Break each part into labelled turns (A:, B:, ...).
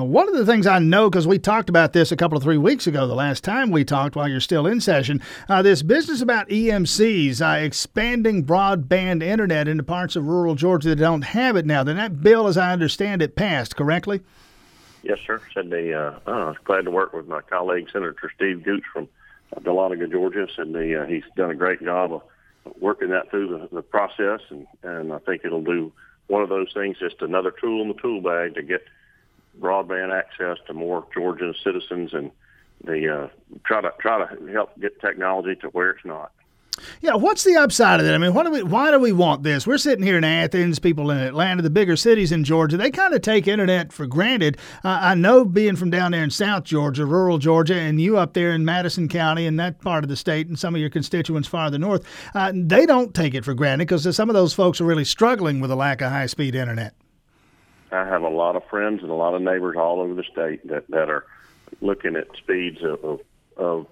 A: One of the things I know, because we talked about this a couple of three weeks ago, the last time we talked while you're still in session, uh, this business about EMCs, uh, expanding broadband internet into parts of rural Georgia that don't have it now. Then that bill, as I understand it, passed, correctly?
B: Yes, sir. Said the, uh, I was glad to work with my colleague, Senator Steve Gooch from Dahlonega, Georgia. Said the, uh, he's done a great job of working that through the, the process, and, and I think it'll do one of those things, just another tool in the tool bag to get – broadband access to more Georgia citizens and the uh, try to try to help get technology to where it's not.
A: Yeah, what's the upside of that? I mean, what do we, why do we want this? We're sitting here in Athens, people in Atlanta, the bigger cities in Georgia, they kind of take internet for granted. Uh, I know being from down there in South Georgia, rural Georgia, and you up there in Madison County and that part of the state, and some of your constituents farther north, uh, they don't take it for granted because some of those folks are really struggling with a lack of high speed internet.
B: I have a lot of friends and a lot of neighbors all over the state that that are looking at speeds of of, of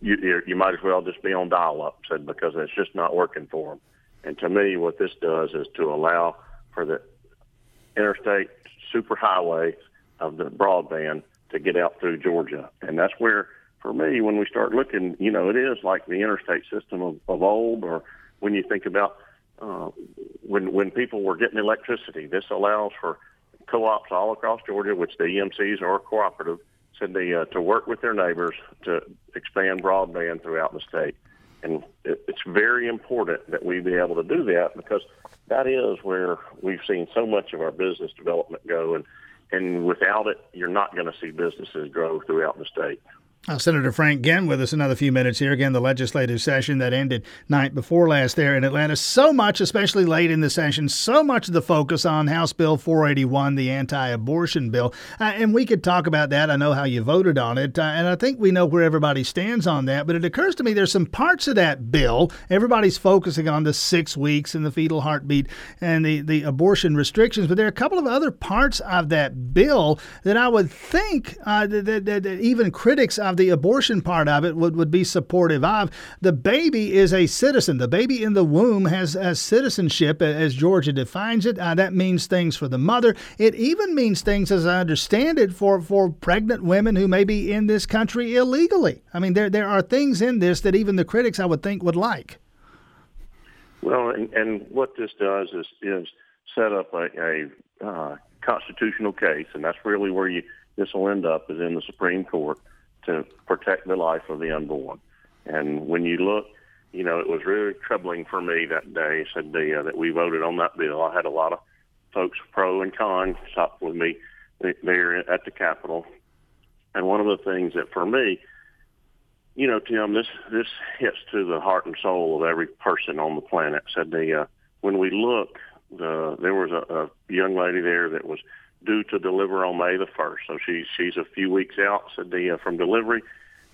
B: you you might as well just be on dial up said because it's just not working for them. And to me, what this does is to allow for the interstate superhighway of the broadband to get out through Georgia, and that's where for me when we start looking, you know, it is like the interstate system of, of old, or when you think about uh, when when people were getting electricity. This allows for co-ops all across Georgia, which the EMCs are cooperative, they uh, to work with their neighbors to expand broadband throughout the state. And it, it's very important that we be able to do that because that is where we've seen so much of our business development go. And and without it, you're not going to see businesses grow throughout the state.
A: Uh, Senator Frank Ginn with us another few minutes here. Again, the legislative session that ended night before last there in Atlanta. So much, especially late in the session, so much of the focus on House Bill 481, the anti-abortion bill. Uh, and we could talk about that. I know how you voted on it, uh, and I think we know where everybody stands on that. But it occurs to me there's some parts of that bill. Everybody's focusing on the six weeks and the fetal heartbeat and the, the abortion restrictions, but there are a couple of other parts of that bill that I would think uh, that, that, that even critics of the abortion part of it would, would be supportive of. The baby is a citizen. The baby in the womb has, has citizenship, as Georgia defines it. Uh, that means things for the mother. It even means things, as I understand it, for, for pregnant women who may be in this country illegally. I mean, there, there are things in this that even the critics, I would think, would like.
B: Well, and, and what this does is, is set up a, a uh, constitutional case, and that's really where you this will end up is in the Supreme Court to protect the life of the unborn. And when you look, you know, it was really troubling for me that day. Said the uh, that we voted on that bill. I had a lot of folks pro and con stop with me there at the Capitol. And one of the things that for me, you know, Tim, this this hits to the heart and soul of every person on the planet. Said the uh, when we look, the there was a, a young lady there that was due to deliver on May the 1st. So she, she's a few weeks out said the, uh, from delivery.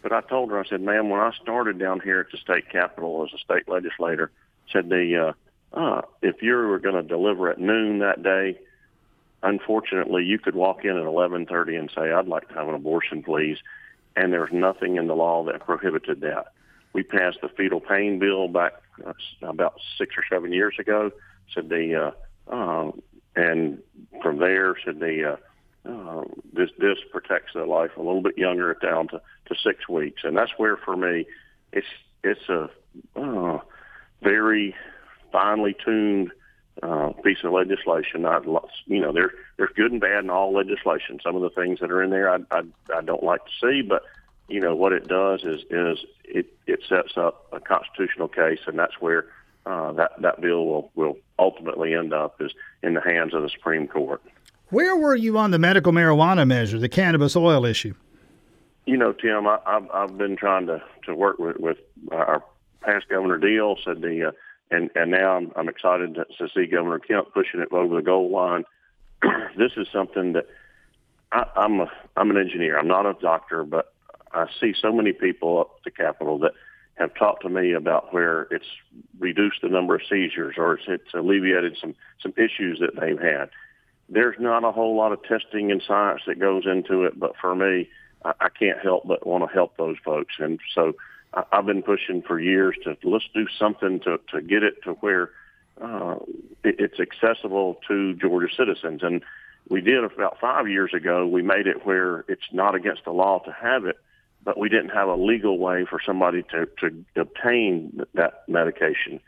B: But I told her, I said, ma'am, when I started down here at the state capitol as a state legislator, said the, uh, uh, if you were going to deliver at noon that day, unfortunately, you could walk in at 11:30 and say, "I'd like to have an abortion, please," and there's nothing in the law that prohibited that. We passed the fetal pain bill back uh, about six or seven years ago. Said the uh, uh, and from there, the uh, uh, this this protects their life a little bit younger down to, to six weeks, and that's where for me, it's it's a uh, very finely tuned uh, piece of legislation. I, you know, there there's good and bad in all legislation. Some of the things that are in there, I I, I don't like to see, but you know what it does is is it it sets up a constitutional case, and that's where uh, that that bill will will ultimately end up is in the hands of the Supreme Court.
A: Where were you on the medical marijuana measure, the cannabis oil issue?
B: You know, Tim, I, I've I've been trying to to work with with our past Governor Deal said the uh, and and now I'm I'm excited to, to see Governor Kemp pushing it over the goal line. this is something that I, I'm a I'm an engineer. I'm not a doctor, but I see so many people up at the Capitol that have talked to me about where it's reduced the number of seizures or it's, it's alleviated some some issues that they've had. There's not a whole lot of testing and science that goes into it, but for me, I, I can't help but want to help those folks. And so I, I've been pushing for years to let's do something to to get it to where uh, it, it's accessible to Georgia citizens. And we did about five years ago. We made it where it's not against the law to have it, but we didn't have a legal way for somebody to, to obtain that medication.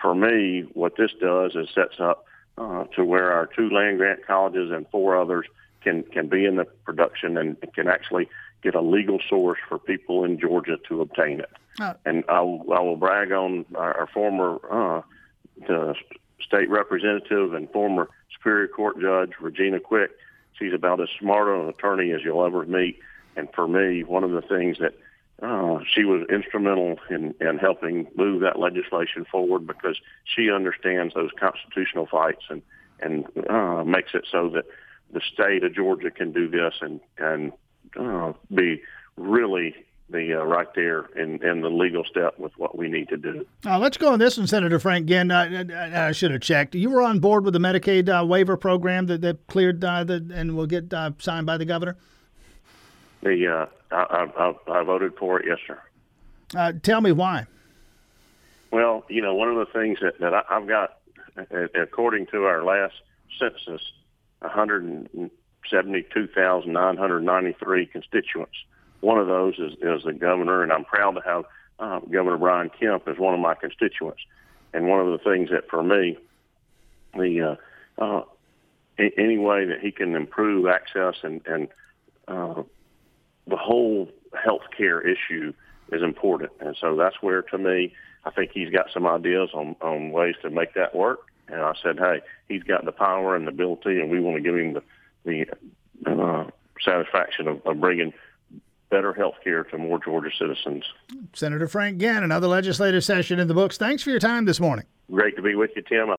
B: For me, what this does is sets up uh, to where our two land grant colleges and four others can can be in the production and can actually get a legal source for people in Georgia to obtain it. Uh, and I will, I will brag on our, our former uh, the state representative and former Superior Court Judge Regina Quick. She's about as smart an attorney as you'll ever meet. And for me, one of the things that uh, she was instrumental in, in helping move that legislation forward because she understands those constitutional fights and and uh, makes it so that the state of Georgia can do this and and uh, be really the uh, right there in, in the legal step with what we need to do.
A: Uh, let's go on this one, Senator Frank Ginn. Uh, uh I should have checked. You were on board with the Medicaid uh, waiver program that, that cleared uh, the, and will get signed by the governor.
B: The I, I, I, voted for it, yes,
A: sir. tell me why.
B: Well, you know, one of the things that, that I, I've got, according to our last census, 172,993 constituents. One of those is, is the governor, and I'm proud to have uh, Governor Brian Kemp as one of my constituents. And one of the things that for me, the uh, uh, any way that he can improve access and, and uh, the whole health care issue is important. And so that's where, to me, I think he's got some ideas on, on ways to make that work. And I said, hey, he's got the power and the ability, and we want to give him the, the uh, satisfaction of, of bringing better health care to more Georgia citizens.
A: Senator Frank Ginn, another legislative session in the books. Thanks for your time this morning.
B: Great to be with you, Tim.